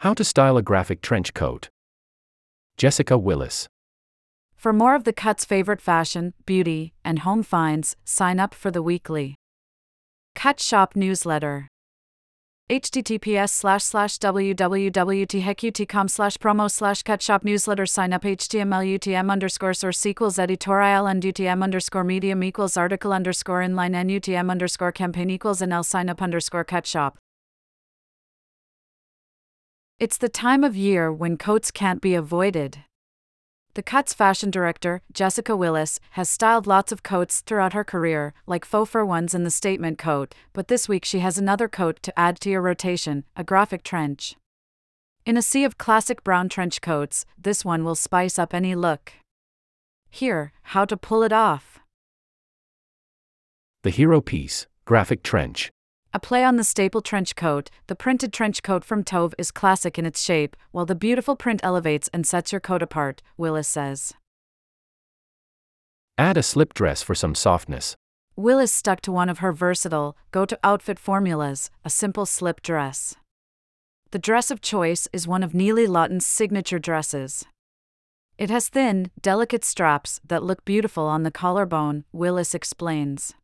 How to style a graphic trench coat. Jessica Willis. For more of the Cut's favorite fashion, beauty, and home finds, sign up for the weekly Cut Shop newsletter. https slash slash www.thecutcom slash promo slash cut shop newsletter sign up html utm underscore source equals editorial and utm underscore medium equals article underscore inline and utm underscore campaign equals nl sign up underscore cut shop it's the time of year when coats can't be avoided the Cut's fashion director, Jessica Willis, has styled lots of coats throughout her career, like faux fur ones and the statement coat, but this week she has another coat to add to your rotation a graphic trench. In a sea of classic brown trench coats, this one will spice up any look. Here, how to pull it off. The hero piece, graphic trench. A play on the staple trench coat, the printed trench coat from Tove is classic in its shape, while the beautiful print elevates and sets your coat apart, Willis says. Add a slip dress for some softness. Willis stuck to one of her versatile, go to outfit formulas a simple slip dress. The dress of choice is one of Nili Lotan's signature dresses. It has thin, delicate straps that look beautiful on the collarbone, Willis explains.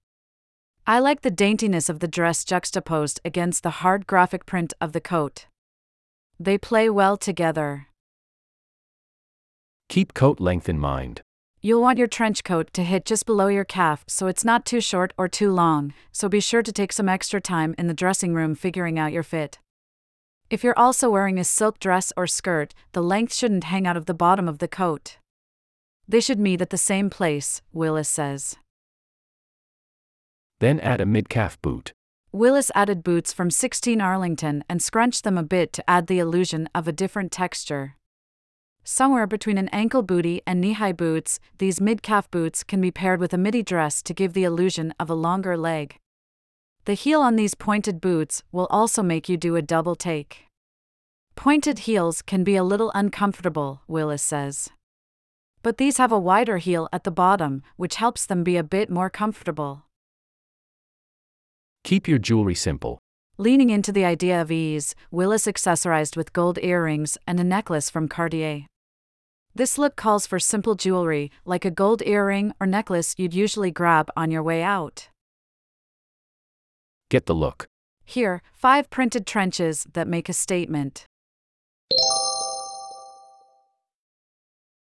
I like the daintiness of the dress juxtaposed against the hard graphic print of the coat. They play well together. Keep coat length in mind. You'll want your trench coat to hit just below your calf so it's not too short or too long, so be sure to take some extra time in the dressing room figuring out your fit. If you're also wearing a silk dress or skirt, the length shouldn't hang out of the bottom of the coat. They should meet at the same place, Willis says. Then add a mid calf boot. Willis added boots from 16 Arlington and scrunched them a bit to add the illusion of a different texture. Somewhere between an ankle booty and knee high boots, these mid calf boots can be paired with a midi dress to give the illusion of a longer leg. The heel on these pointed boots will also make you do a double take. Pointed heels can be a little uncomfortable, Willis says. But these have a wider heel at the bottom, which helps them be a bit more comfortable. Keep your jewelry simple. Leaning into the idea of ease, Willis accessorized with gold earrings and a necklace from Cartier. This look calls for simple jewelry, like a gold earring or necklace you'd usually grab on your way out. Get the look. Here, five printed trenches that make a statement.